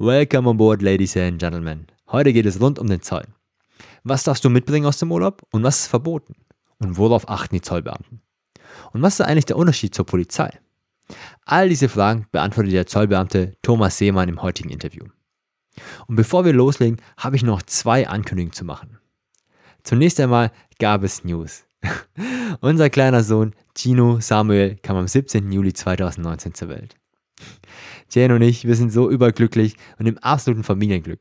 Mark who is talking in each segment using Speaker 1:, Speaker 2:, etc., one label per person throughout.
Speaker 1: Welcome on board, ladies and gentlemen. Heute geht es rund um den Zoll. Was darfst du mitbringen aus dem Urlaub und was ist verboten? Und worauf achten die Zollbeamten? Und was ist eigentlich der Unterschied zur Polizei? All diese Fragen beantwortet der Zollbeamte Thomas Seemann im heutigen Interview. Und bevor wir loslegen, habe ich noch zwei Ankündigungen zu machen. Zunächst einmal gab es News. Unser kleiner Sohn Gino Samuel kam am 17. Juli 2019 zur Welt. Jane und ich, wir sind so überglücklich und im absoluten Familienglück.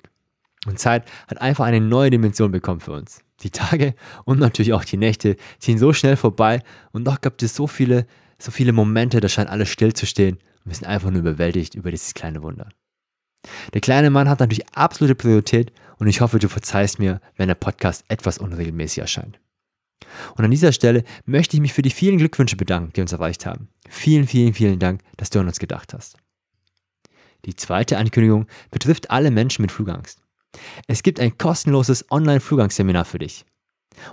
Speaker 1: Und Zeit hat einfach eine neue Dimension bekommen für uns. Die Tage und natürlich auch die Nächte ziehen so schnell vorbei und doch gibt es so viele, so viele Momente, da scheint alles still zu stehen und wir sind einfach nur überwältigt über dieses kleine Wunder. Der kleine Mann hat natürlich absolute Priorität und ich hoffe, du verzeihst mir, wenn der Podcast etwas unregelmäßig erscheint. Und an dieser Stelle möchte ich mich für die vielen Glückwünsche bedanken, die uns erreicht haben. Vielen, vielen, vielen Dank, dass du an uns gedacht hast. Die zweite Ankündigung betrifft alle Menschen mit Flugangst. Es gibt ein kostenloses Online-Flugangst-Seminar für dich.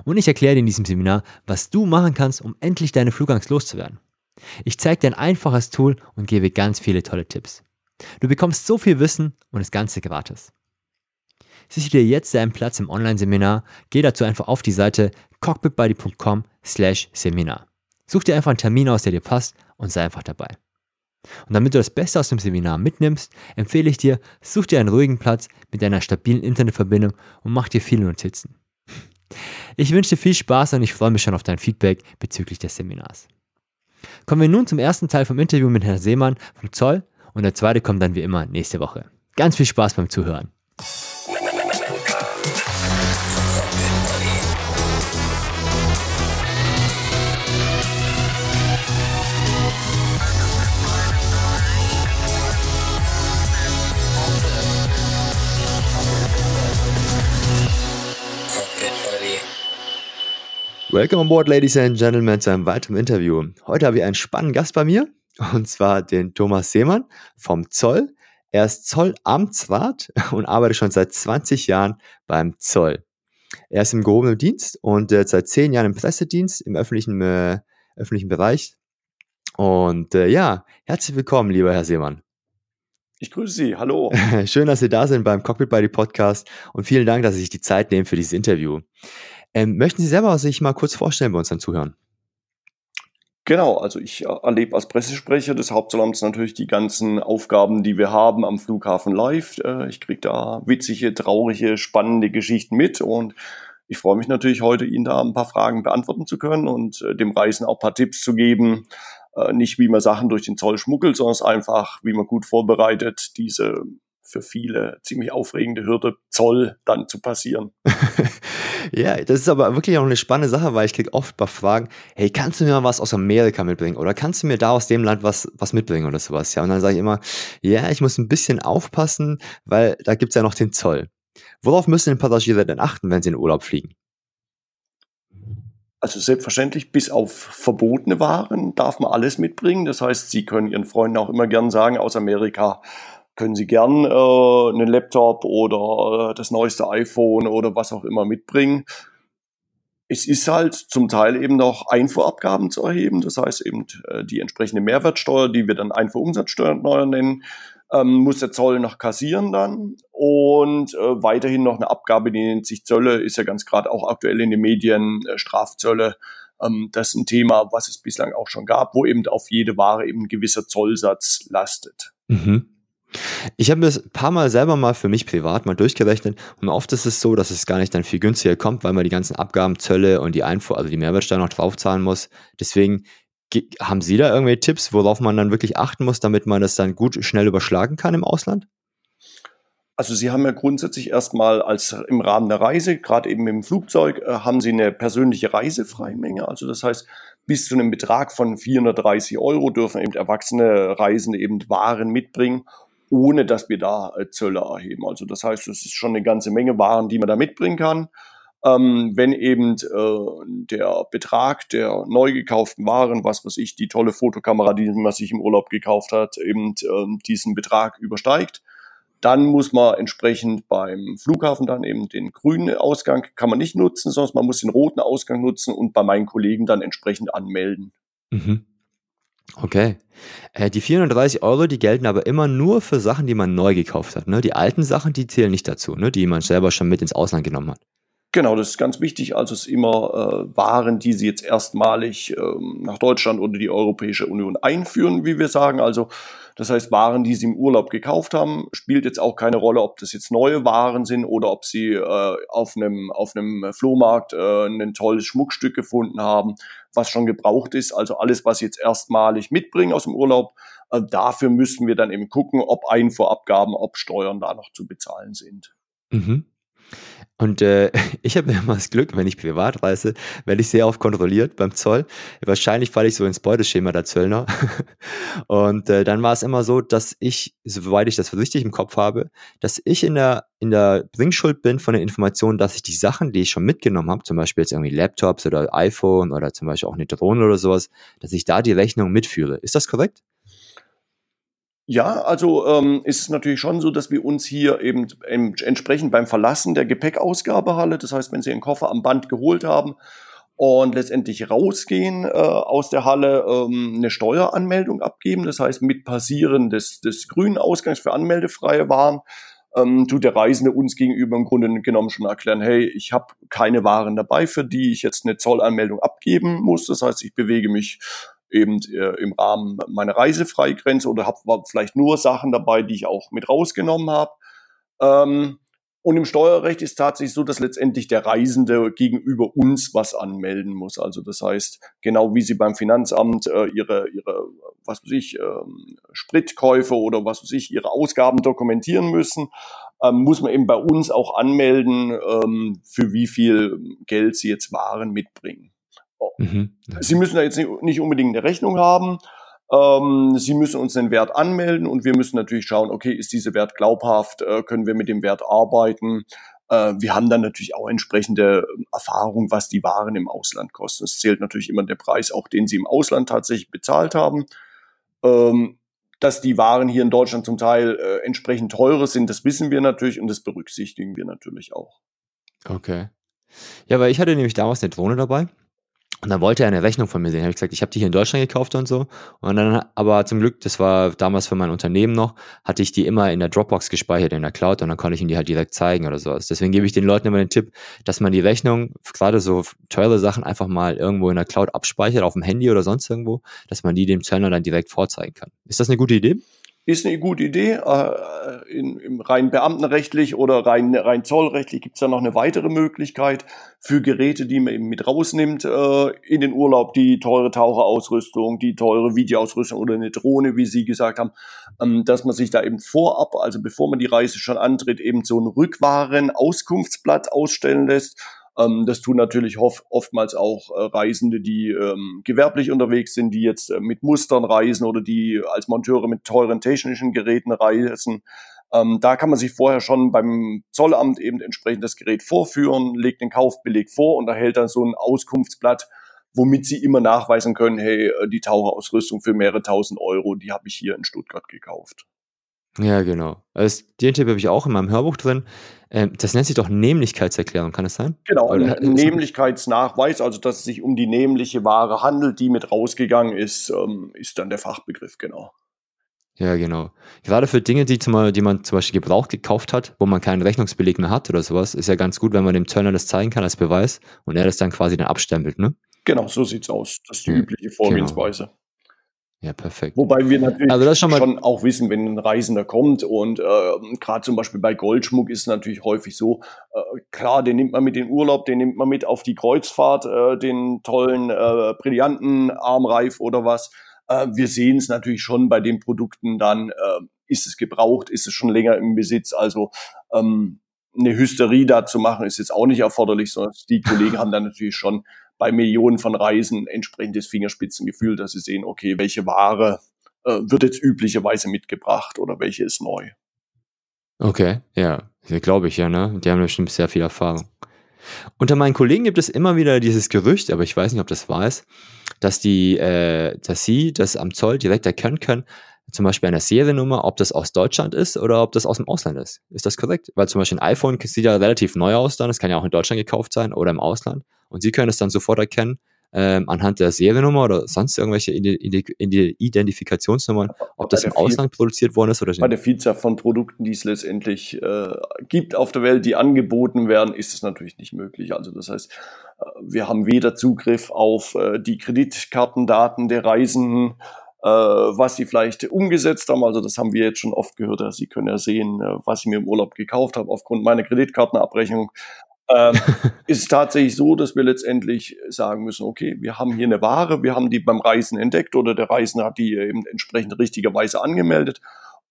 Speaker 1: Und ich erkläre dir in diesem Seminar, was du machen kannst, um endlich deine Flugangst loszuwerden. Ich zeige dir ein einfaches Tool und gebe ganz viele tolle Tipps. Du bekommst so viel Wissen und das Ganze gratis. Sichere dir jetzt deinen Platz im Online-Seminar. Geh dazu einfach auf die Seite cockpitbuddy.com slash Seminar. Such dir einfach einen Termin aus, der dir passt und sei einfach dabei. Und damit du das Beste aus dem Seminar mitnimmst, empfehle ich dir, such dir einen ruhigen Platz mit einer stabilen Internetverbindung und mach dir viele Notizen. Ich wünsche dir viel Spaß und ich freue mich schon auf dein Feedback bezüglich des Seminars. Kommen wir nun zum ersten Teil vom Interview mit Herrn Seemann vom Zoll und der zweite kommt dann wie immer nächste Woche. Ganz viel Spaß beim Zuhören. Welcome on board, ladies and gentlemen, zu einem weiteren Interview. Heute habe ich einen spannenden Gast bei mir, und zwar den Thomas Seemann vom Zoll. Er ist Zollamtsrat und arbeitet schon seit 20 Jahren beim Zoll. Er ist im gehobenen Dienst und äh, seit 10 Jahren im Pressedienst im öffentlichen, äh, öffentlichen Bereich. Und äh, ja, herzlich willkommen, lieber Herr Seemann.
Speaker 2: Ich grüße Sie, hallo.
Speaker 1: Schön, dass Sie da sind beim Cockpit Buddy Podcast und vielen Dank, dass Sie sich die Zeit nehmen für dieses Interview. Ähm, möchten Sie selber sich mal kurz vorstellen bei uns dann zuhören?
Speaker 2: Genau, also ich äh, erlebe als Pressesprecher des Hauptzollamts natürlich die ganzen Aufgaben, die wir haben am Flughafen live. Äh, ich kriege da witzige, traurige, spannende Geschichten mit und ich freue mich natürlich heute, Ihnen da ein paar Fragen beantworten zu können und äh, dem Reisen auch ein paar Tipps zu geben. Nicht wie man Sachen durch den Zoll schmuggelt, sondern einfach, wie man gut vorbereitet, diese für viele ziemlich aufregende Hürde Zoll dann zu passieren.
Speaker 1: ja, das ist aber wirklich auch eine spannende Sache, weil ich kriege oft bei Fragen, hey, kannst du mir mal was aus Amerika mitbringen? Oder kannst du mir da aus dem Land was, was mitbringen oder sowas? Ja, und dann sage ich immer, ja, ich muss ein bisschen aufpassen, weil da gibt es ja noch den Zoll. Worauf müssen denn Passagiere denn achten, wenn sie in Urlaub fliegen?
Speaker 2: Also selbstverständlich, bis auf verbotene Waren darf man alles mitbringen. Das heißt, Sie können Ihren Freunden auch immer gern sagen, aus Amerika können Sie gern äh, einen Laptop oder äh, das neueste iPhone oder was auch immer mitbringen. Es ist halt zum Teil eben noch Einfuhrabgaben zu erheben, das heißt eben äh, die entsprechende Mehrwertsteuer, die wir dann Einfuhrumsatzsteuer nennen, ähm, muss der Zoll noch kassieren dann und äh, weiterhin noch eine Abgabe, die nennt sich Zölle, ist ja ganz gerade auch aktuell in den Medien, äh, Strafzölle. Ähm, das ist ein Thema, was es bislang auch schon gab, wo eben auf jede Ware eben ein gewisser Zollsatz lastet.
Speaker 1: Mhm. Ich habe das ein paar Mal selber mal für mich privat mal durchgerechnet und oft ist es so, dass es gar nicht dann viel günstiger kommt, weil man die ganzen Abgaben, Zölle und die Einfuhr, also die Mehrwertsteuer noch draufzahlen muss. Deswegen haben Sie da irgendwelche Tipps, worauf man dann wirklich achten muss, damit man das dann gut schnell überschlagen kann im Ausland?
Speaker 2: Also Sie haben ja grundsätzlich erstmal als im Rahmen der Reise, gerade eben im Flugzeug, äh, haben Sie eine persönliche Reisefreimenge. Also das heißt, bis zu einem Betrag von 430 Euro dürfen eben erwachsene Reisende eben Waren mitbringen ohne dass wir da äh, Zölle erheben. Also das heißt, es ist schon eine ganze Menge Waren, die man da mitbringen kann. Ähm, wenn eben äh, der Betrag der neu gekauften Waren, was weiß ich, die tolle Fotokamera, die man sich im Urlaub gekauft hat, eben äh, diesen Betrag übersteigt, dann muss man entsprechend beim Flughafen dann eben den grünen Ausgang kann man nicht nutzen, sondern man muss den roten Ausgang nutzen und bei meinen Kollegen dann entsprechend anmelden.
Speaker 1: Mhm.
Speaker 3: Okay. Äh, die 430 Euro, die gelten aber immer nur für Sachen, die man neu gekauft hat. Ne? Die alten Sachen, die zählen nicht dazu, ne? die man selber schon mit ins Ausland genommen hat.
Speaker 2: Genau, das ist ganz wichtig. Also es immer äh, Waren, die sie jetzt erstmalig ähm, nach Deutschland oder die Europäische Union einführen, wie wir sagen. Also das heißt, Waren, die sie im Urlaub gekauft haben, spielt jetzt auch keine Rolle, ob das jetzt neue Waren sind oder ob sie äh, auf einem auf einem Flohmarkt äh, ein tolles Schmuckstück gefunden haben, was schon gebraucht ist. Also alles, was sie jetzt erstmalig mitbringen aus dem Urlaub, äh, dafür müssen wir dann eben gucken, ob Einfuhrabgaben, ob Steuern da noch zu bezahlen sind.
Speaker 3: Mhm. Und äh, ich habe immer das Glück, wenn ich privat reise, werde ich sehr oft kontrolliert beim Zoll. Wahrscheinlich falle ich so ins Beuteschema der Zöllner. Und äh, dann war es immer so, dass ich, soweit ich das richtig im Kopf habe, dass ich in der, in der Bringschuld bin von der Information, dass ich die Sachen, die ich schon mitgenommen habe, zum Beispiel jetzt irgendwie Laptops oder iPhone oder zum Beispiel auch eine Drohne oder sowas, dass ich da die Rechnung mitführe. Ist das korrekt?
Speaker 2: Ja, also ähm, ist es natürlich schon so, dass wir uns hier eben entsprechend beim Verlassen der Gepäckausgabehalle, das heißt, wenn Sie Ihren Koffer am Band geholt haben und letztendlich rausgehen äh, aus der Halle, ähm, eine Steueranmeldung abgeben, das heißt mit Passieren des, des grünen Ausgangs für anmeldefreie Waren, ähm, tut der Reisende uns gegenüber im Grunde genommen schon erklären, hey, ich habe keine Waren dabei, für die ich jetzt eine Zollanmeldung abgeben muss. Das heißt, ich bewege mich eben äh, im Rahmen meiner Reisefreigrenze oder habe vielleicht nur Sachen dabei, die ich auch mit rausgenommen habe. Ähm, und im Steuerrecht ist tatsächlich so, dass letztendlich der Reisende gegenüber uns was anmelden muss. Also das heißt, genau wie Sie beim Finanzamt äh, Ihre, Ihre, was weiß ich, ähm, Spritkäufe oder was weiß ich, Ihre Ausgaben dokumentieren müssen, ähm, muss man eben bei uns auch anmelden, ähm, für wie viel Geld Sie jetzt Waren mitbringen. Mhm. Sie müssen da jetzt nicht unbedingt eine Rechnung haben. Ähm, Sie müssen uns den Wert anmelden und wir müssen natürlich schauen, okay, ist dieser Wert glaubhaft? Äh, können wir mit dem Wert arbeiten? Äh, wir haben dann natürlich auch entsprechende Erfahrung, was die Waren im Ausland kosten. Es zählt natürlich immer der Preis, auch den Sie im Ausland tatsächlich bezahlt haben. Ähm, dass die Waren hier in Deutschland zum Teil äh, entsprechend teurer sind, das wissen wir natürlich und das berücksichtigen wir natürlich auch.
Speaker 3: Okay. Ja, weil ich hatte nämlich damals eine Drohne dabei und dann wollte er eine Rechnung von mir sehen. Ich habe gesagt, ich habe die hier in Deutschland gekauft und so. Und dann, aber zum Glück, das war damals für mein Unternehmen noch, hatte ich die immer in der Dropbox gespeichert, in der Cloud und dann konnte ich ihnen die halt direkt zeigen oder sowas. Deswegen gebe ich den Leuten immer den Tipp, dass man die Rechnung, gerade so teure Sachen, einfach mal irgendwo in der Cloud abspeichert, auf dem Handy oder sonst irgendwo, dass man die dem Zöllner dann direkt vorzeigen kann. Ist das eine gute Idee?
Speaker 2: Ist eine gute Idee. Äh, in, Im rein beamtenrechtlich oder rein, rein zollrechtlich gibt es da noch eine weitere Möglichkeit für Geräte, die man eben mit rausnimmt äh, in den Urlaub, die teure Taucherausrüstung, die teure Videoausrüstung oder eine Drohne, wie Sie gesagt haben, ähm, dass man sich da eben vorab, also bevor man die Reise schon antritt, eben so ein Rückwaren-Auskunftsblatt ausstellen lässt ähm, das tun natürlich oft, oftmals auch äh, Reisende, die ähm, gewerblich unterwegs sind, die jetzt äh, mit Mustern reisen oder die als Monteure mit teuren technischen Geräten reisen. Ähm, da kann man sich vorher schon beim Zollamt eben entsprechend das Gerät vorführen, legt den Kaufbeleg vor und erhält dann so ein Auskunftsblatt, womit sie immer nachweisen können, hey, äh, die Taucherausrüstung für mehrere tausend Euro, die habe ich hier in Stuttgart gekauft.
Speaker 3: Ja, genau. Also den Tipp habe ich auch in meinem Hörbuch drin. Ähm, das nennt sich doch Nämlichkeitserklärung, kann es sein?
Speaker 2: Genau, Oder, ein Nämlichkeitsnachweis, also dass es sich um die nämliche Ware handelt, die mit rausgegangen ist, ähm, ist dann der Fachbegriff, genau.
Speaker 3: Ja, genau. Gerade für Dinge, die, zum, die man zum Beispiel Gebrauch gekauft hat, wo man keinen Rechnungsbeleg mehr hat oder sowas, ist ja ganz gut, wenn man dem Zöllner das zeigen kann als Beweis und er das dann quasi dann abstempelt, ne?
Speaker 2: Genau, so sieht's aus. Das ist die übliche genau. Vorgehensweise. Genau.
Speaker 3: Ja, perfekt.
Speaker 2: Wobei wir natürlich also schon, schon, auch wissen, wenn ein Reisender kommt und äh, gerade zum Beispiel bei Goldschmuck ist es natürlich häufig so, äh, klar, den nimmt man mit in den Urlaub, den nimmt man mit auf die Kreuzfahrt, äh, den tollen äh, brillanten Armreif oder was. Äh, wir sehen es natürlich schon bei den Produkten dann, äh, ist es gebraucht, ist es schon länger im Besitz, also ähm, eine Hysterie da zu machen, ist jetzt auch nicht erforderlich, sondern die Kollegen haben dann natürlich schon bei Millionen von Reisen entsprechendes Fingerspitzengefühl, dass sie sehen, okay, welche Ware äh, wird jetzt üblicherweise mitgebracht oder welche ist neu.
Speaker 3: Okay, ja, glaube ich ja, ne? Die haben bestimmt sehr viel Erfahrung. Unter meinen Kollegen gibt es immer wieder dieses Gerücht, aber ich weiß nicht, ob das wahr ist, dass die, äh, dass sie das am Zoll direkt erkennen können, zum Beispiel eine Seriennummer, ob das aus Deutschland ist oder ob das aus dem Ausland ist. Ist das korrekt? Weil zum Beispiel ein iPhone sieht ja relativ neu aus dann, es kann ja auch in Deutschland gekauft sein oder im Ausland. Und Sie können es dann sofort erkennen, ähm, anhand der Seriennummer oder sonst irgendwelche Identifikationsnummern, ob das im Ausland produziert worden ist oder
Speaker 2: nicht? Bei der Vielzahl von Produkten, die es letztendlich äh, gibt auf der Welt, die angeboten werden, ist es natürlich nicht möglich. Also das heißt, äh, wir haben weder Zugriff auf äh, die Kreditkartendaten der Reisenden, was sie vielleicht umgesetzt haben. Also das haben wir jetzt schon oft gehört. Sie können ja sehen, äh, was ich mir im Urlaub gekauft habe aufgrund meiner Kreditkartenabrechnung. ähm, ist es tatsächlich so, dass wir letztendlich sagen müssen, okay, wir haben hier eine Ware, wir haben die beim Reisen entdeckt oder der Reisende hat die eben entsprechend richtigerweise angemeldet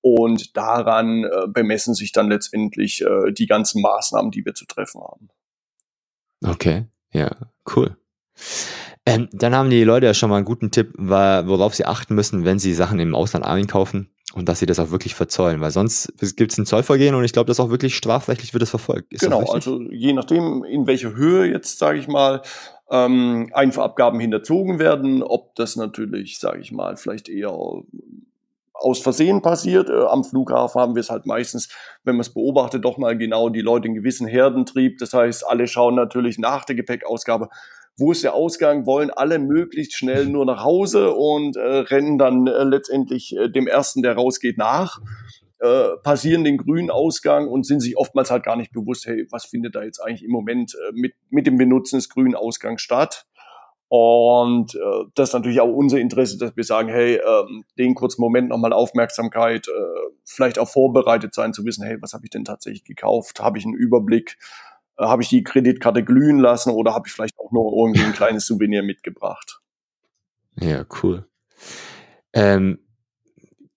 Speaker 2: und daran äh, bemessen sich dann letztendlich äh, die ganzen Maßnahmen, die wir zu treffen haben.
Speaker 3: Okay, ja, cool. Ähm, dann haben die Leute ja schon mal einen guten Tipp, worauf sie achten müssen, wenn sie Sachen im Ausland einkaufen und dass sie das auch wirklich verzollen, weil sonst gibt es ein Zollvergehen und ich glaube, das auch wirklich strafrechtlich wird es verfolgt.
Speaker 2: Ist genau, also je nachdem, in welcher Höhe jetzt, sage ich mal, ähm, Einfuhrabgaben hinterzogen werden, ob das natürlich, sage ich mal, vielleicht eher aus Versehen passiert. Äh, am Flughafen haben wir es halt meistens, wenn man es beobachtet, doch mal genau die Leute in gewissen Herdentrieb. Das heißt, alle schauen natürlich nach der Gepäckausgabe, wo ist der Ausgang, wollen alle möglichst schnell nur nach Hause und äh, rennen dann äh, letztendlich äh, dem ersten, der rausgeht, nach, äh, passieren den grünen Ausgang und sind sich oftmals halt gar nicht bewusst, hey, was findet da jetzt eigentlich im Moment äh, mit, mit dem Benutzen des grünen Ausgangs statt? Und äh, das ist natürlich auch unser Interesse, dass wir sagen, hey, ähm, den kurzen Moment nochmal Aufmerksamkeit, äh, vielleicht auch vorbereitet sein, zu wissen, hey, was habe ich denn tatsächlich gekauft? Habe ich einen Überblick? Äh, habe ich die Kreditkarte glühen lassen oder habe ich vielleicht auch nur irgendwie ein kleines Souvenir mitgebracht?
Speaker 3: Ja, cool. Ähm,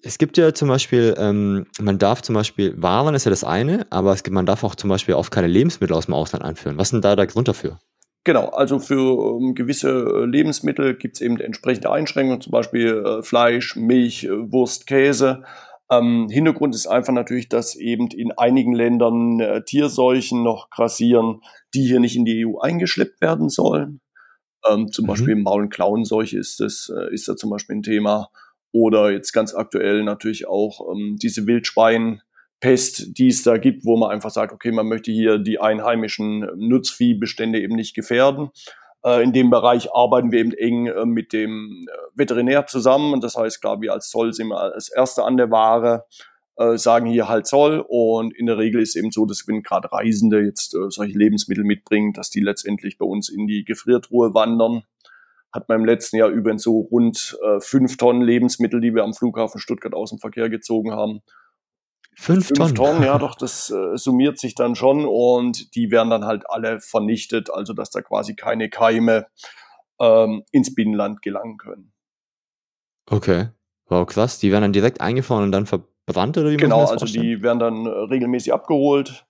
Speaker 3: es gibt ja zum Beispiel, ähm, man darf zum Beispiel, Waren ist ja das eine, aber es gibt, man darf auch zum Beispiel auch keine Lebensmittel aus dem Ausland anführen. Was ist denn da der Grund dafür?
Speaker 2: Genau, also für ähm, gewisse äh, Lebensmittel gibt es eben entsprechende Einschränkungen, zum Beispiel äh, Fleisch, Milch, äh, Wurst, Käse. Ähm, Hintergrund ist einfach natürlich, dass eben in einigen Ländern äh, Tierseuchen noch grassieren, die hier nicht in die EU eingeschleppt werden sollen. Ähm, zum mhm. Beispiel Maul- und Klauenseuche ist das, äh, ist da zum Beispiel ein Thema. Oder jetzt ganz aktuell natürlich auch ähm, diese Wildschweinpest, die es da gibt, wo man einfach sagt, okay, man möchte hier die einheimischen Nutzviehbestände eben nicht gefährden. Äh, in dem Bereich arbeiten wir eben eng äh, mit dem äh, Veterinär zusammen. Das heißt, klar, wir als Zoll sind als Erste an der Ware, sagen hier halt Zoll. Und in der Regel ist eben so, dass wenn gerade Reisende jetzt solche Lebensmittel mitbringen, dass die letztendlich bei uns in die Gefriertruhe wandern. Hat man im letzten Jahr übrigens so rund fünf Tonnen Lebensmittel, die wir am Flughafen Stuttgart aus dem Verkehr gezogen haben.
Speaker 3: Fünf, Fünf Tonnen. Tonnen,
Speaker 2: ja, doch, das äh, summiert sich dann schon und die werden dann halt alle vernichtet, also dass da quasi keine Keime ähm, ins Binnenland gelangen können.
Speaker 3: Okay. Wow, krass. Die werden dann direkt eingefahren und dann verbrannt oder wie
Speaker 2: Genau, also die werden dann äh, regelmäßig abgeholt,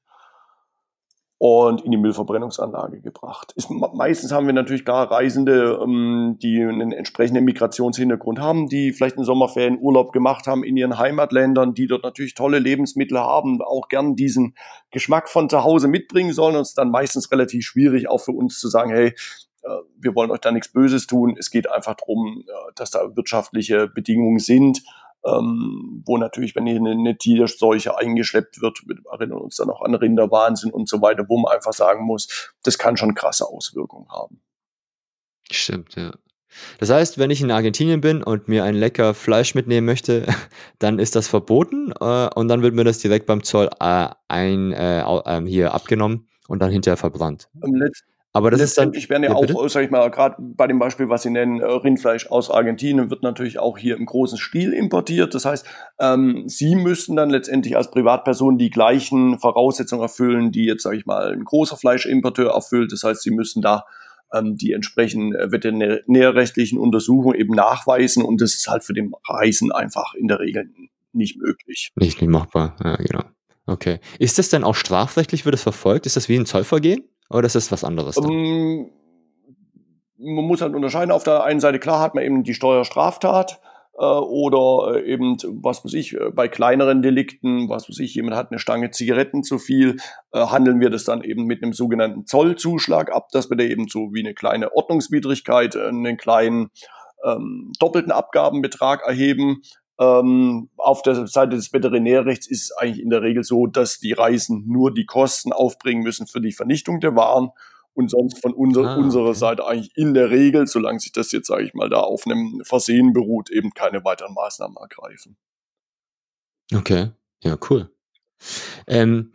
Speaker 2: und in die Müllverbrennungsanlage gebracht. Ist, meistens haben wir natürlich klar Reisende, ähm, die einen entsprechenden Migrationshintergrund haben, die vielleicht einen Sommerferien Urlaub gemacht haben in ihren Heimatländern, die dort natürlich tolle Lebensmittel haben, auch gern diesen Geschmack von zu Hause mitbringen sollen. Und es ist dann meistens relativ schwierig, auch für uns zu sagen, hey, äh, wir wollen euch da nichts Böses tun. Es geht einfach darum, äh, dass da wirtschaftliche Bedingungen sind ähm, wo natürlich, wenn hier eine, eine Tierseuche eingeschleppt wird, wir erinnern uns dann auch an Rinderwahnsinn und so weiter, wo man einfach sagen muss, das kann schon krasse Auswirkungen haben.
Speaker 3: Stimmt, ja. Das heißt, wenn ich in Argentinien bin und mir ein lecker Fleisch mitnehmen möchte, dann ist das verboten äh, und dann wird mir das direkt beim Zoll äh, ein, äh, ähm, hier abgenommen und dann hinterher verbrannt.
Speaker 2: Im letzten aber das ist dann. Werden ja, ja auch, sag ich mal, gerade bei dem Beispiel, was Sie nennen, äh, Rindfleisch aus Argentinien wird natürlich auch hier im großen Stil importiert. Das heißt, ähm, Sie müssten dann letztendlich als Privatperson die gleichen Voraussetzungen erfüllen, die jetzt, sage ich mal, ein großer Fleischimporteur erfüllt. Das heißt, Sie müssen da ähm, die entsprechenden äh, veterinärrechtlichen Untersuchungen eben nachweisen und das ist halt für den Reisen einfach in der Regel nicht möglich.
Speaker 3: Nicht, nicht machbar, ja, genau. Okay. Ist das denn auch strafrechtlich, wird das verfolgt? Ist das wie ein Zollvergehen? Oder ist das was anderes? Um, ähm,
Speaker 2: man muss halt unterscheiden. Auf der einen Seite, klar, hat man eben die Steuerstraftat äh, oder äh, eben, was weiß ich, äh, bei kleineren Delikten, was weiß ich, jemand hat eine Stange Zigaretten zu viel, äh, handeln wir das dann eben mit einem sogenannten Zollzuschlag ab, dass wir da eben so wie eine kleine Ordnungswidrigkeit äh, einen kleinen ähm, doppelten Abgabenbetrag erheben. Ähm, auf der Seite des Veterinärrechts ist es eigentlich in der Regel so, dass die Reisen nur die Kosten aufbringen müssen für die Vernichtung der Waren Und sonst von unser, ah, okay. unserer Seite eigentlich in der Regel, solange sich das jetzt, sage ich mal, da auf einem Versehen beruht, eben keine weiteren Maßnahmen ergreifen.
Speaker 3: Okay, ja, cool. Ähm,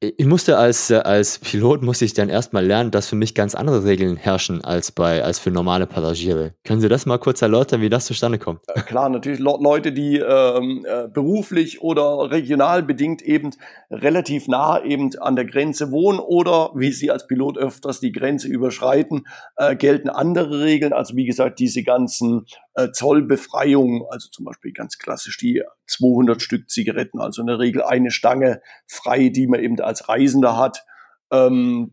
Speaker 3: ich musste als, äh, als Pilot musste ich dann erstmal lernen, dass für mich ganz andere Regeln herrschen als bei als für normale Passagiere. Können Sie das mal kurz erläutern, wie das zustande kommt?
Speaker 2: Klar, natürlich Leute, die ähm, äh, beruflich oder regional bedingt eben relativ nah eben an der Grenze wohnen oder wie Sie als Pilot öfters die Grenze überschreiten, äh, gelten andere Regeln. Also wie gesagt, diese ganzen äh, Zollbefreiungen, also zum Beispiel ganz klassisch die 200 Stück Zigaretten, also in der Regel eine Stange frei, die man eben als Reisender hat, ähm,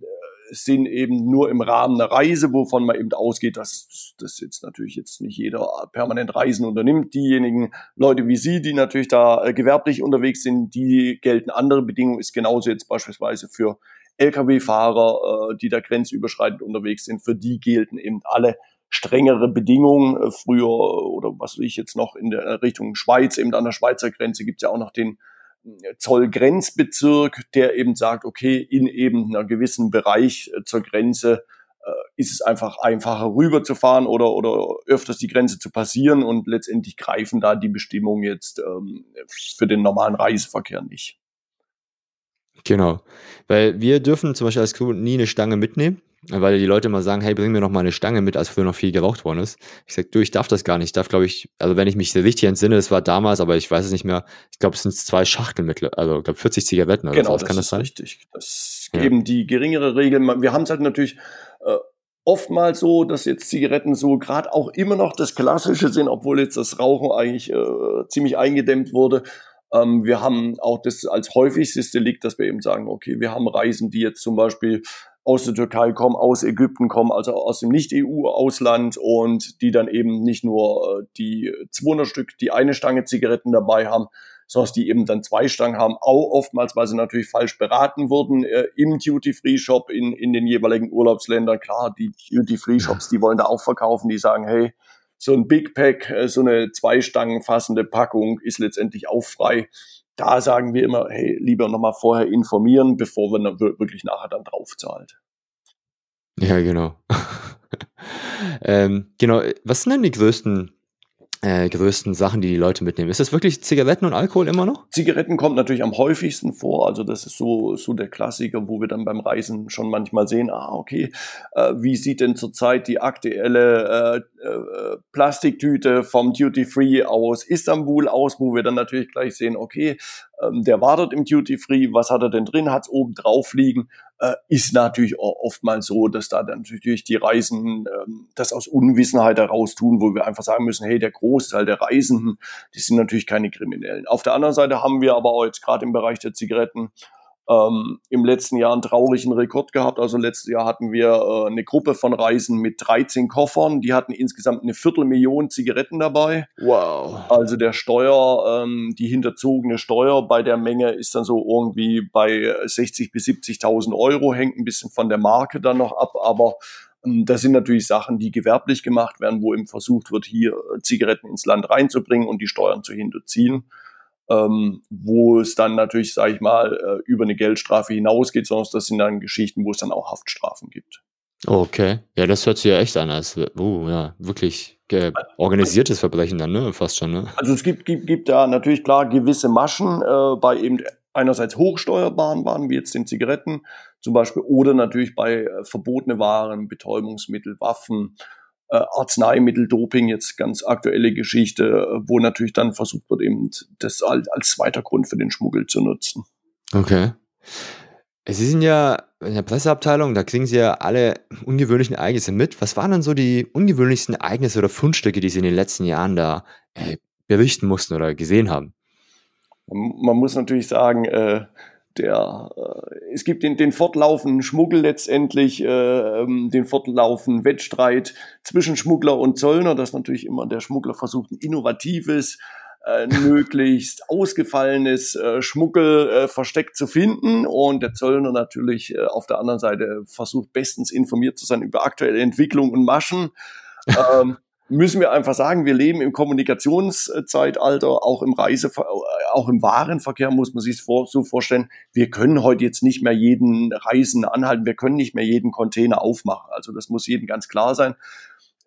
Speaker 2: sind eben nur im Rahmen einer Reise, wovon man eben ausgeht, dass das jetzt natürlich jetzt nicht jeder permanent Reisen unternimmt. Diejenigen Leute wie Sie, die natürlich da äh, gewerblich unterwegs sind, die gelten. Andere Bedingungen, ist genauso jetzt beispielsweise für Lkw-Fahrer, äh, die da grenzüberschreitend unterwegs sind, für die gelten eben alle strengere Bedingungen. Äh, früher oder was ich jetzt noch in der Richtung Schweiz, eben an der Schweizer Grenze gibt es ja auch noch den äh, Zollgrenzbezirk, der eben sagt, okay, in eben einer gewissen Bereich äh, zur Grenze äh, ist es einfach einfacher rüberzufahren oder, oder öfters die Grenze zu passieren und letztendlich greifen da die Bestimmungen jetzt ähm, für den normalen Reiseverkehr nicht.
Speaker 3: Genau, weil wir dürfen zum Beispiel als Crew nie eine Stange mitnehmen weil die Leute immer sagen, hey, bring mir noch mal eine Stange mit, als früher noch viel geraucht worden ist. Ich sag, du, ich darf das gar nicht. Ich darf, glaube ich, also wenn ich mich richtig entsinne, das war damals, aber ich weiß es nicht mehr. Ich glaube, es sind zwei Schachteln mit, also ich glaube 40 Zigaretten oder
Speaker 2: genau, so. Kann das, das sein? richtig. Das ist ja. eben die geringere Regel. Wir haben es halt natürlich äh, oftmals so, dass jetzt Zigaretten so gerade auch immer noch das Klassische sind, obwohl jetzt das Rauchen eigentlich äh, ziemlich eingedämmt wurde. Ähm, wir haben auch das als häufigstes Delikt, dass wir eben sagen, okay, wir haben Reisen, die jetzt zum Beispiel aus der Türkei kommen, aus Ägypten kommen, also aus dem Nicht-EU-Ausland und die dann eben nicht nur äh, die 200 Stück, die eine Stange Zigaretten dabei haben, sondern die eben dann zwei Stangen haben, auch oftmals, weil sie natürlich falsch beraten wurden äh, im Duty-Free-Shop in, in den jeweiligen Urlaubsländern. Klar, die Duty-Free-Shops, die wollen da auch verkaufen, die sagen, hey, so ein Big Pack, äh, so eine zwei Stangen fassende Packung ist letztendlich auch frei da sagen wir immer, hey, lieber nochmal vorher informieren, bevor man wirklich nachher dann drauf zahlt.
Speaker 3: Ja, genau. ähm, genau, was sind denn die größten äh, größten Sachen, die die Leute mitnehmen? Ist das wirklich Zigaretten und Alkohol immer noch?
Speaker 2: Zigaretten kommt natürlich am häufigsten vor. Also das ist so, so der Klassiker, wo wir dann beim Reisen schon manchmal sehen, ah, okay, äh, wie sieht denn zurzeit die aktuelle äh, äh, Plastiktüte vom Duty Free aus Istanbul aus, wo wir dann natürlich gleich sehen, okay, ähm, der wartet im Duty Free, was hat er denn drin, hat es oben drauf liegen äh, ist natürlich oftmals so, dass da dann natürlich die Reisen ähm, das aus Unwissenheit heraus tun, wo wir einfach sagen müssen, hey, der Großteil der Reisenden, die sind natürlich keine Kriminellen. Auf der anderen Seite haben wir aber auch jetzt gerade im Bereich der Zigaretten ähm, im letzten Jahr einen traurigen Rekord gehabt. Also letztes Jahr hatten wir äh, eine Gruppe von Reisen mit 13 Koffern. Die hatten insgesamt eine Viertelmillion Zigaretten dabei.
Speaker 3: Wow.
Speaker 2: Also der Steuer, ähm, die hinterzogene Steuer bei der Menge ist dann so irgendwie bei 60 bis 70.000 Euro. Hängt ein bisschen von der Marke dann noch ab, aber ähm, das sind natürlich Sachen, die gewerblich gemacht werden, wo eben versucht wird, hier Zigaretten ins Land reinzubringen und die Steuern zu hinterziehen ähm, wo es dann natürlich, sage ich mal, äh, über eine Geldstrafe hinausgeht, sondern das sind dann Geschichten, wo es dann auch Haftstrafen gibt.
Speaker 3: Okay, ja, das hört sich ja echt an, als uh, ja, wirklich organisiertes Verbrechen dann, ne? Fast schon, ne?
Speaker 2: Also es gibt, gibt, gibt da natürlich klar gewisse Maschen äh, bei eben einerseits hochsteuerbaren Waren, wie jetzt den Zigaretten zum Beispiel, oder natürlich bei äh, verbotene Waren, Betäubungsmittel, Waffen, äh, Arzneimittel, Doping, jetzt ganz aktuelle Geschichte, äh, wo natürlich dann versucht wird, eben das als, als zweiter Grund für den Schmuggel zu nutzen.
Speaker 3: Okay. Sie sind ja in der Presseabteilung, da kriegen Sie ja alle ungewöhnlichen Ereignisse mit. Was waren dann so die ungewöhnlichsten Ereignisse oder Fundstücke, die Sie in den letzten Jahren da äh, berichten mussten oder gesehen haben?
Speaker 2: Man muss natürlich sagen, äh, der, äh, es gibt den, den fortlaufenden Schmuggel letztendlich, äh, ähm, den fortlaufenden Wettstreit zwischen Schmuggler und Zöllner, dass natürlich immer der Schmuggler versucht, ein innovatives, äh, möglichst ausgefallenes äh, Schmuggel äh, versteckt zu finden und der Zöllner natürlich äh, auf der anderen Seite versucht bestens informiert zu sein über aktuelle Entwicklungen und Maschen. ähm, müssen wir einfach sagen, wir leben im Kommunikationszeitalter, auch im Reise, auch im Warenverkehr muss man sich so vorstellen. Wir können heute jetzt nicht mehr jeden Reisen anhalten, wir können nicht mehr jeden Container aufmachen. Also das muss jedem ganz klar sein.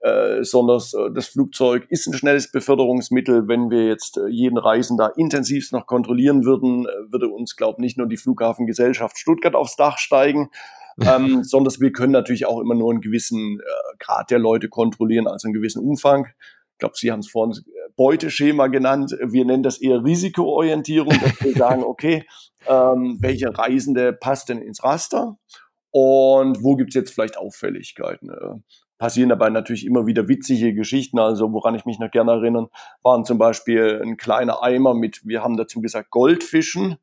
Speaker 2: Äh, sondern das Flugzeug ist ein schnelles Beförderungsmittel. Wenn wir jetzt äh, jeden Reisender intensivst noch kontrollieren würden, äh, würde uns, glaube ich, nicht nur die Flughafengesellschaft Stuttgart aufs Dach steigen, ähm, sondern wir können natürlich auch immer nur einen gewissen äh, Grad der Leute kontrollieren, also einen gewissen Umfang. Ich glaube, Sie haben es vorhin Beuteschema genannt. Wir nennen das eher Risikoorientierung, dass wir sagen, okay, ähm, welche Reisende passt denn ins Raster? Und wo gibt's jetzt vielleicht Auffälligkeiten? Äh, passieren dabei natürlich immer wieder witzige Geschichten. Also woran ich mich noch gerne erinnern, waren zum Beispiel ein kleiner Eimer mit, wir haben dazu gesagt, Goldfischen.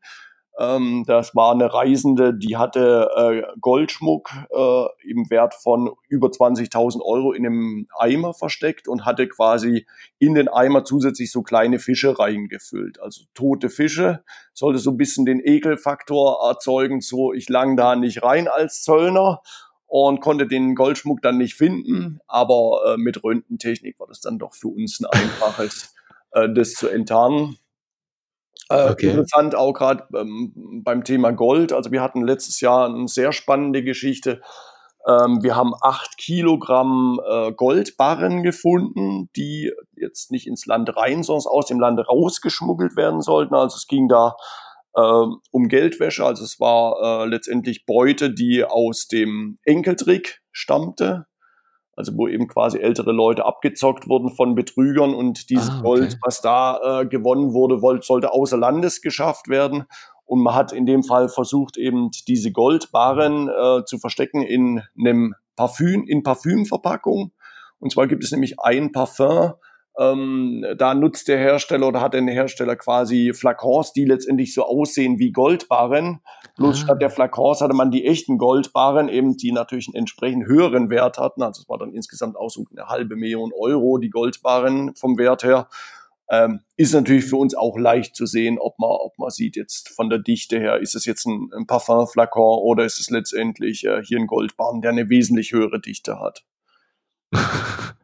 Speaker 2: Ähm, das war eine Reisende, die hatte äh, Goldschmuck äh, im Wert von über 20.000 Euro in einem Eimer versteckt und hatte quasi in den Eimer zusätzlich so kleine Fische reingefüllt. Also tote Fische sollte so ein bisschen den Ekelfaktor erzeugen, so ich lang da nicht rein als Zöllner und konnte den Goldschmuck dann nicht finden. Aber äh, mit Röntgentechnik war das dann doch für uns ein einfaches, äh, das zu enttarnen. Äh, okay. Interessant auch gerade ähm, beim Thema Gold. Also wir hatten letztes Jahr eine sehr spannende Geschichte. Ähm, wir haben acht Kilogramm äh, Goldbarren gefunden, die jetzt nicht ins Land rein, sondern aus dem Land rausgeschmuggelt werden sollten. Also es ging da äh, um Geldwäsche. Also es war äh, letztendlich Beute, die aus dem Enkeltrick stammte. Also wo eben quasi ältere Leute abgezockt wurden von Betrügern und dieses ah, okay. Gold, was da äh, gewonnen wurde, wollte, sollte außer Landes geschafft werden. Und man hat in dem Fall versucht, eben diese Goldbarren äh, zu verstecken in einem Parfüm, in Parfümverpackung. Und zwar gibt es nämlich ein Parfum, ähm, da nutzt der Hersteller oder hat der Hersteller quasi Flakons, die letztendlich so aussehen wie Goldbarren. Bloß ah. statt der Flakons hatte man die echten Goldbarren, eben die natürlich einen entsprechend höheren Wert hatten. Also es war dann insgesamt auch so eine halbe Million Euro, die Goldbarren vom Wert her. Ähm, ist natürlich für uns auch leicht zu sehen, ob man, ob man sieht jetzt von der Dichte her, ist es jetzt ein, ein Parfumflakon oder ist es letztendlich äh, hier ein Goldbarren, der eine wesentlich höhere Dichte hat.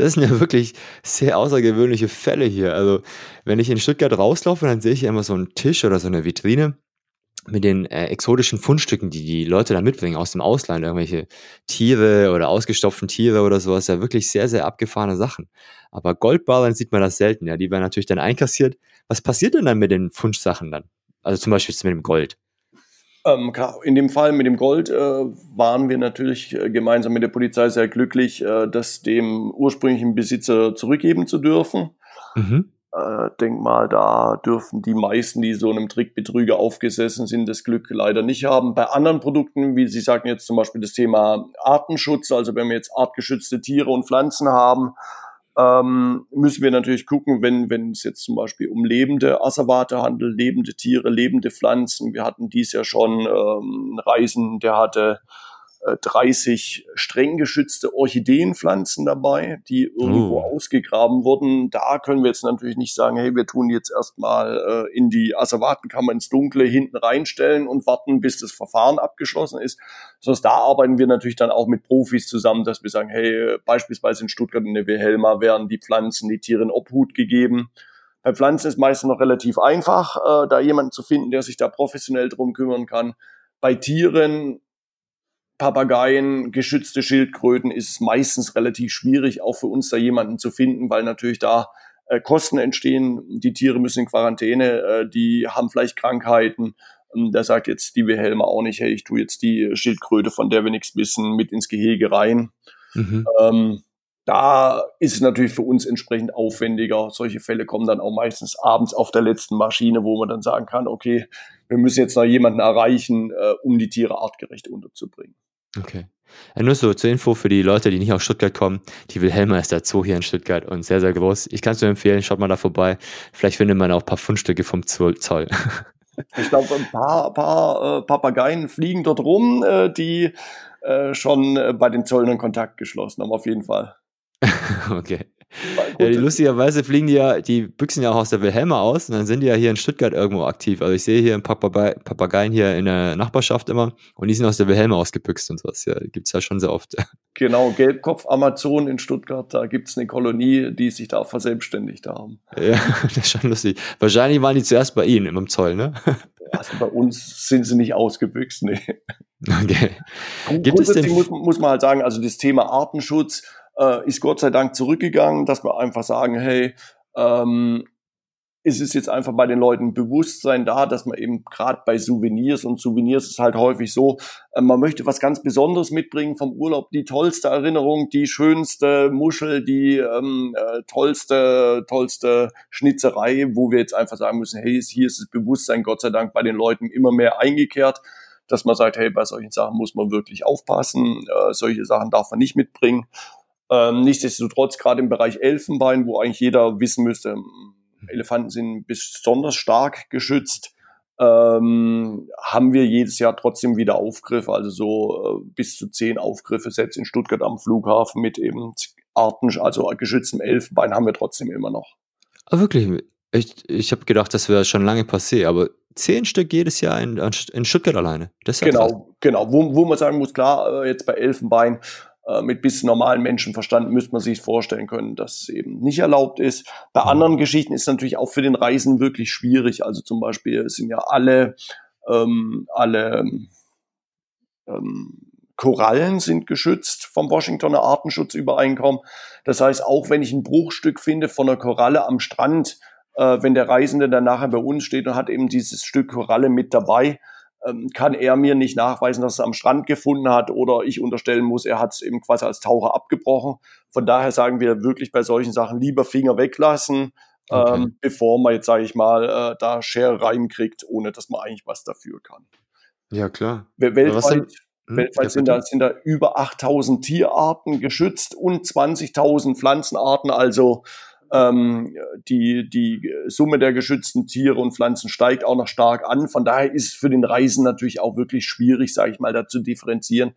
Speaker 3: Das sind ja wirklich sehr außergewöhnliche Fälle hier. Also, wenn ich in Stuttgart rauslaufe, dann sehe ich immer so einen Tisch oder so eine Vitrine mit den äh, exotischen Fundstücken, die die Leute dann mitbringen aus dem Ausland, irgendwelche Tiere oder ausgestopften Tiere oder sowas, ja wirklich sehr, sehr abgefahrene Sachen. Aber Goldbarren sieht man das selten, ja, die werden natürlich dann einkassiert. Was passiert denn dann mit den Fundsachen dann? Also zum Beispiel mit dem Gold.
Speaker 2: Ähm, in dem Fall mit dem Gold äh, waren wir natürlich äh, gemeinsam mit der Polizei sehr glücklich, äh, das dem ursprünglichen Besitzer zurückgeben zu dürfen. Mhm. Äh, denk mal, da dürfen die meisten, die so einem Trickbetrüger aufgesessen sind, das Glück leider nicht haben. Bei anderen Produkten, wie Sie sagen jetzt zum Beispiel das Thema Artenschutz, also wenn wir jetzt artgeschützte Tiere und Pflanzen haben, ähm, müssen wir natürlich gucken, wenn, wenn es jetzt zum Beispiel um lebende Asservate handelt, lebende Tiere, lebende Pflanzen. Wir hatten dies ja schon ähm, Reisen, der hatte 30 äh, streng geschützte Orchideenpflanzen dabei, die irgendwo oh. ausgegraben wurden. Da können wir jetzt natürlich nicht sagen, hey, wir tun jetzt erstmal äh, in die Asservatenkammer ins Dunkle hinten reinstellen und warten, bis das Verfahren abgeschlossen ist. Sonst da arbeiten wir natürlich dann auch mit Profis zusammen, dass wir sagen, hey, beispielsweise in Stuttgart in der Wilhelma werden die Pflanzen, die Tiere in Obhut gegeben. Bei Pflanzen ist meistens noch relativ einfach, äh, da jemanden zu finden, der sich da professionell drum kümmern kann. Bei Tieren Papageien, geschützte Schildkröten ist meistens relativ schwierig, auch für uns da jemanden zu finden, weil natürlich da äh, Kosten entstehen. Die Tiere müssen in Quarantäne, äh, die haben vielleicht Krankheiten. Ähm, da sagt jetzt die Wilhelma auch nicht, hey, ich tue jetzt die Schildkröte, von der wir nichts wissen, mit ins Gehege rein. Mhm. Ähm, da ist es natürlich für uns entsprechend aufwendiger. Solche Fälle kommen dann auch meistens abends auf der letzten Maschine, wo man dann sagen kann, okay, wir müssen jetzt noch jemanden erreichen, äh, um die Tiere artgerecht unterzubringen.
Speaker 3: Okay. Ja, nur so zur Info für die Leute, die nicht aus Stuttgart kommen. Die Wilhelma ist der Zoo hier in Stuttgart und sehr, sehr groß. Ich kann es nur empfehlen, schaut mal da vorbei. Vielleicht findet man auch ein paar Fundstücke vom Zoll.
Speaker 2: Ich glaube, ein paar, paar äh, Papageien fliegen dort rum, äh, die äh, schon äh, bei den Zöllnern Kontakt geschlossen haben, auf jeden Fall.
Speaker 3: okay. Ja, die, lustigerweise fliegen die ja, die büchsen ja auch aus der Wilhelma aus und dann sind die ja hier in Stuttgart irgendwo aktiv. Also ich sehe hier ein paar Papageien hier in der Nachbarschaft immer und die sind aus der Wilhelma ausgebüxt und sowas. Ja, gibt es ja schon sehr oft.
Speaker 2: Genau, Gelbkopf-Amazon in Stuttgart, da gibt es eine Kolonie, die sich da verselbstständigt haben.
Speaker 3: Ja, das ist schon lustig. Wahrscheinlich waren die zuerst bei Ihnen im Zoll, ne?
Speaker 2: Also bei uns sind sie nicht ausgebüxt, nee.
Speaker 3: Okay.
Speaker 2: Gibt es denn muss, muss man halt sagen, also das Thema Artenschutz äh, ist Gott sei Dank zurückgegangen, dass wir einfach sagen, hey, ähm, ist es jetzt einfach bei den Leuten Bewusstsein da, dass man eben gerade bei Souvenirs und Souvenirs ist halt häufig so, äh, man möchte was ganz Besonderes mitbringen vom Urlaub, die tollste Erinnerung, die schönste Muschel, die ähm, äh, tollste, tollste Schnitzerei, wo wir jetzt einfach sagen müssen, hey, hier ist das Bewusstsein Gott sei Dank bei den Leuten immer mehr eingekehrt, dass man sagt, hey, bei solchen Sachen muss man wirklich aufpassen, äh, solche Sachen darf man nicht mitbringen. Ähm, nichtsdestotrotz, gerade im Bereich Elfenbein, wo eigentlich jeder wissen müsste, Elefanten sind besonders stark geschützt, ähm, haben wir jedes Jahr trotzdem wieder Aufgriffe, also so äh, bis zu zehn Aufgriffe, selbst in Stuttgart am Flughafen mit eben Arten, also geschütztem Elfenbein haben wir trotzdem immer noch.
Speaker 3: Ah, wirklich? Ich, ich habe gedacht, das wäre schon lange passé, aber zehn Stück jedes Jahr in, in Stuttgart alleine.
Speaker 2: Das ja genau, krass. genau. Wo, wo man sagen muss, klar, äh, jetzt bei Elfenbein mit bis normalen Menschenverstand müsste man sich vorstellen können, dass es eben nicht erlaubt ist. Bei anderen Geschichten ist es natürlich auch für den Reisen wirklich schwierig. Also zum Beispiel sind ja alle, ähm, alle ähm, Korallen sind geschützt vom Washingtoner Artenschutzübereinkommen. Das heißt, auch wenn ich ein Bruchstück finde von einer Koralle am Strand, äh, wenn der Reisende dann nachher bei uns steht und hat eben dieses Stück Koralle mit dabei, kann er mir nicht nachweisen, dass er am Strand gefunden hat oder ich unterstellen muss, er hat es eben quasi als Taucher abgebrochen. Von daher sagen wir wirklich bei solchen Sachen lieber Finger weglassen, okay. ähm, bevor man jetzt, sage ich mal, äh, da Schere reinkriegt, ohne dass man eigentlich was dafür kann.
Speaker 3: Ja, klar.
Speaker 2: Weltweit, hm, weltweit sind, da, sind da über 8000 Tierarten geschützt und 20.000 Pflanzenarten, also ähm, die, die Summe der geschützten Tiere und Pflanzen steigt auch noch stark an. Von daher ist es für den Reisen natürlich auch wirklich schwierig, sage ich mal, da zu differenzieren.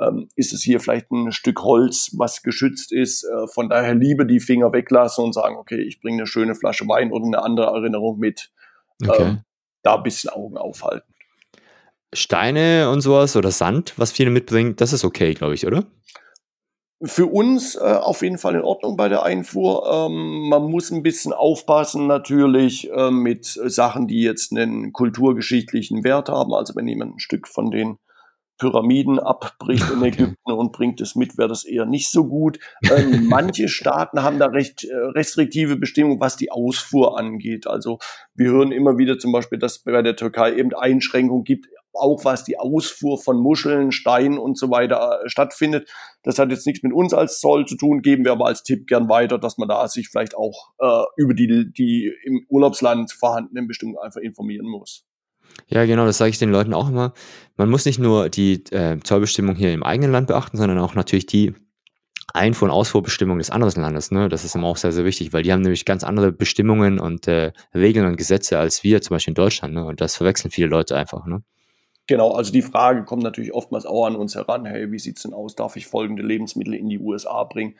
Speaker 2: Ähm, ist es hier vielleicht ein Stück Holz, was geschützt ist? Äh, von daher lieber die Finger weglassen und sagen, okay, ich bringe eine schöne Flasche Wein oder eine andere Erinnerung mit. Okay. Ähm, da ein bisschen Augen aufhalten.
Speaker 3: Steine und sowas oder Sand, was viele mitbringen, das ist okay, glaube ich, oder?
Speaker 2: Für uns äh, auf jeden Fall in Ordnung bei der Einfuhr. Ähm, man muss ein bisschen aufpassen natürlich äh, mit Sachen, die jetzt einen kulturgeschichtlichen Wert haben. Also wenn jemand ein Stück von den Pyramiden abbricht in Ägypten und bringt es mit, wäre das eher nicht so gut. Ähm, manche Staaten haben da recht äh, restriktive Bestimmungen, was die Ausfuhr angeht. Also wir hören immer wieder zum Beispiel, dass bei der Türkei eben Einschränkungen gibt, auch was die Ausfuhr von Muscheln, Steinen und so weiter äh, stattfindet. Das hat jetzt nichts mit uns als Zoll zu tun, geben wir aber als Tipp gern weiter, dass man da sich vielleicht auch äh, über die, die im Urlaubsland vorhandenen Bestimmungen einfach informieren muss.
Speaker 3: Ja, genau, das sage ich den Leuten auch immer. Man muss nicht nur die äh, Zollbestimmung hier im eigenen Land beachten, sondern auch natürlich die Einfuhr- und Ausfuhrbestimmungen des anderen Landes. Ne? Das ist immer auch sehr, sehr wichtig, weil die haben nämlich ganz andere Bestimmungen und äh, Regeln und Gesetze als wir, zum Beispiel in Deutschland. Ne? Und das verwechseln viele Leute einfach. Ne?
Speaker 2: Genau, also die Frage kommt natürlich oftmals auch an uns heran, hey, wie sieht's denn aus, darf ich folgende Lebensmittel in die USA bringen?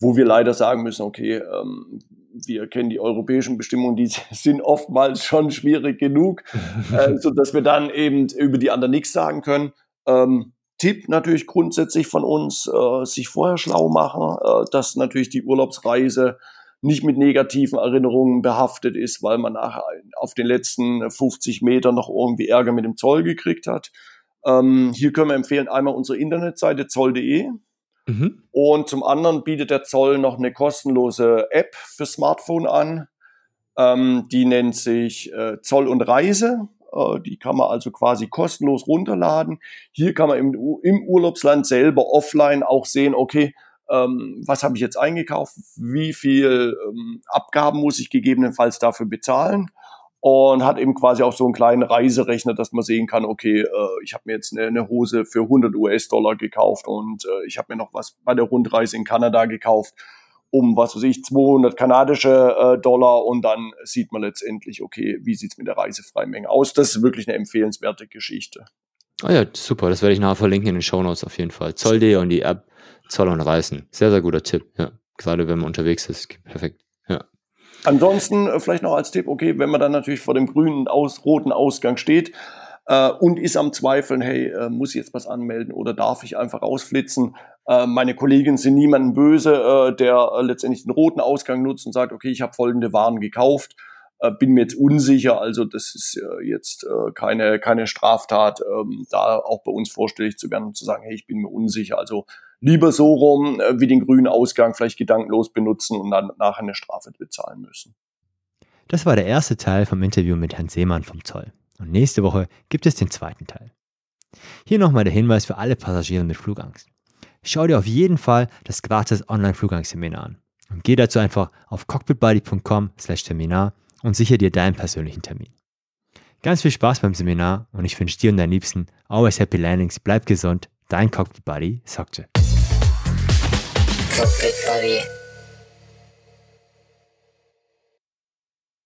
Speaker 2: Wo wir leider sagen müssen, okay, ähm, wir kennen die europäischen Bestimmungen, die sind oftmals schon schwierig genug, äh, so dass wir dann eben über die anderen nichts sagen können. Ähm, Tipp natürlich grundsätzlich von uns, äh, sich vorher schlau machen, äh, dass natürlich die Urlaubsreise nicht mit negativen Erinnerungen behaftet ist, weil man nachher auf den letzten 50 Metern noch irgendwie Ärger mit dem Zoll gekriegt hat. Ähm, hier können wir empfehlen einmal unsere Internetseite zoll.de. Mhm. Und zum anderen bietet der Zoll noch eine kostenlose App für Smartphone an. Ähm, die nennt sich äh, Zoll und Reise. Äh, die kann man also quasi kostenlos runterladen. Hier kann man im, im Urlaubsland selber offline auch sehen, okay, ähm, was habe ich jetzt eingekauft, wie viel ähm, Abgaben muss ich gegebenenfalls dafür bezahlen und hat eben quasi auch so einen kleinen Reiserechner, dass man sehen kann, okay, äh, ich habe mir jetzt eine, eine, Hose für 100 US-Dollar gekauft und äh, ich habe mir noch was bei der Rundreise in Kanada gekauft um, was weiß ich, 200 kanadische äh, Dollar und dann sieht man letztendlich, okay, wie sieht's mit der Reisefreimenge aus. Das ist wirklich eine empfehlenswerte Geschichte.
Speaker 3: Ah ja, super, das werde ich nachher verlinken in den Show Notes auf jeden Fall. Zoll.de und die App Zoll und Reißen. Sehr, sehr guter Tipp, ja.
Speaker 1: gerade wenn man unterwegs ist. Perfekt. Ja.
Speaker 2: Ansonsten äh, vielleicht noch als Tipp, okay, wenn man dann natürlich vor dem grünen, aus, roten Ausgang steht äh, und ist am Zweifeln, hey, äh, muss ich jetzt was anmelden oder darf ich einfach rausflitzen? Äh, meine Kolleginnen sind niemandem böse, der letztendlich den roten Ausgang nutzt und sagt, okay, ich habe folgende Waren gekauft bin mir jetzt unsicher, also das ist jetzt keine, keine Straftat, ähm, da auch bei uns vorstellig zu werden und zu sagen, hey, ich bin mir unsicher. Also lieber so rum, äh, wie den grünen Ausgang vielleicht gedankenlos benutzen und dann nachher eine Strafe bezahlen müssen.
Speaker 1: Das war der erste Teil vom Interview mit Herrn Seemann vom Zoll. Und nächste Woche gibt es den zweiten Teil. Hier nochmal der Hinweis für alle Passagiere mit Flugangst. Schau dir auf jeden Fall das gratis Online-Flugangst-Seminar an. Und geh dazu einfach auf cockpitbuddy.com slash Seminar und sichere dir deinen persönlichen Termin. Ganz viel Spaß beim Seminar und ich wünsche dir und deinen Liebsten always happy landings, bleib gesund, dein Cockpit Buddy, Sokje. Cockpit Buddy.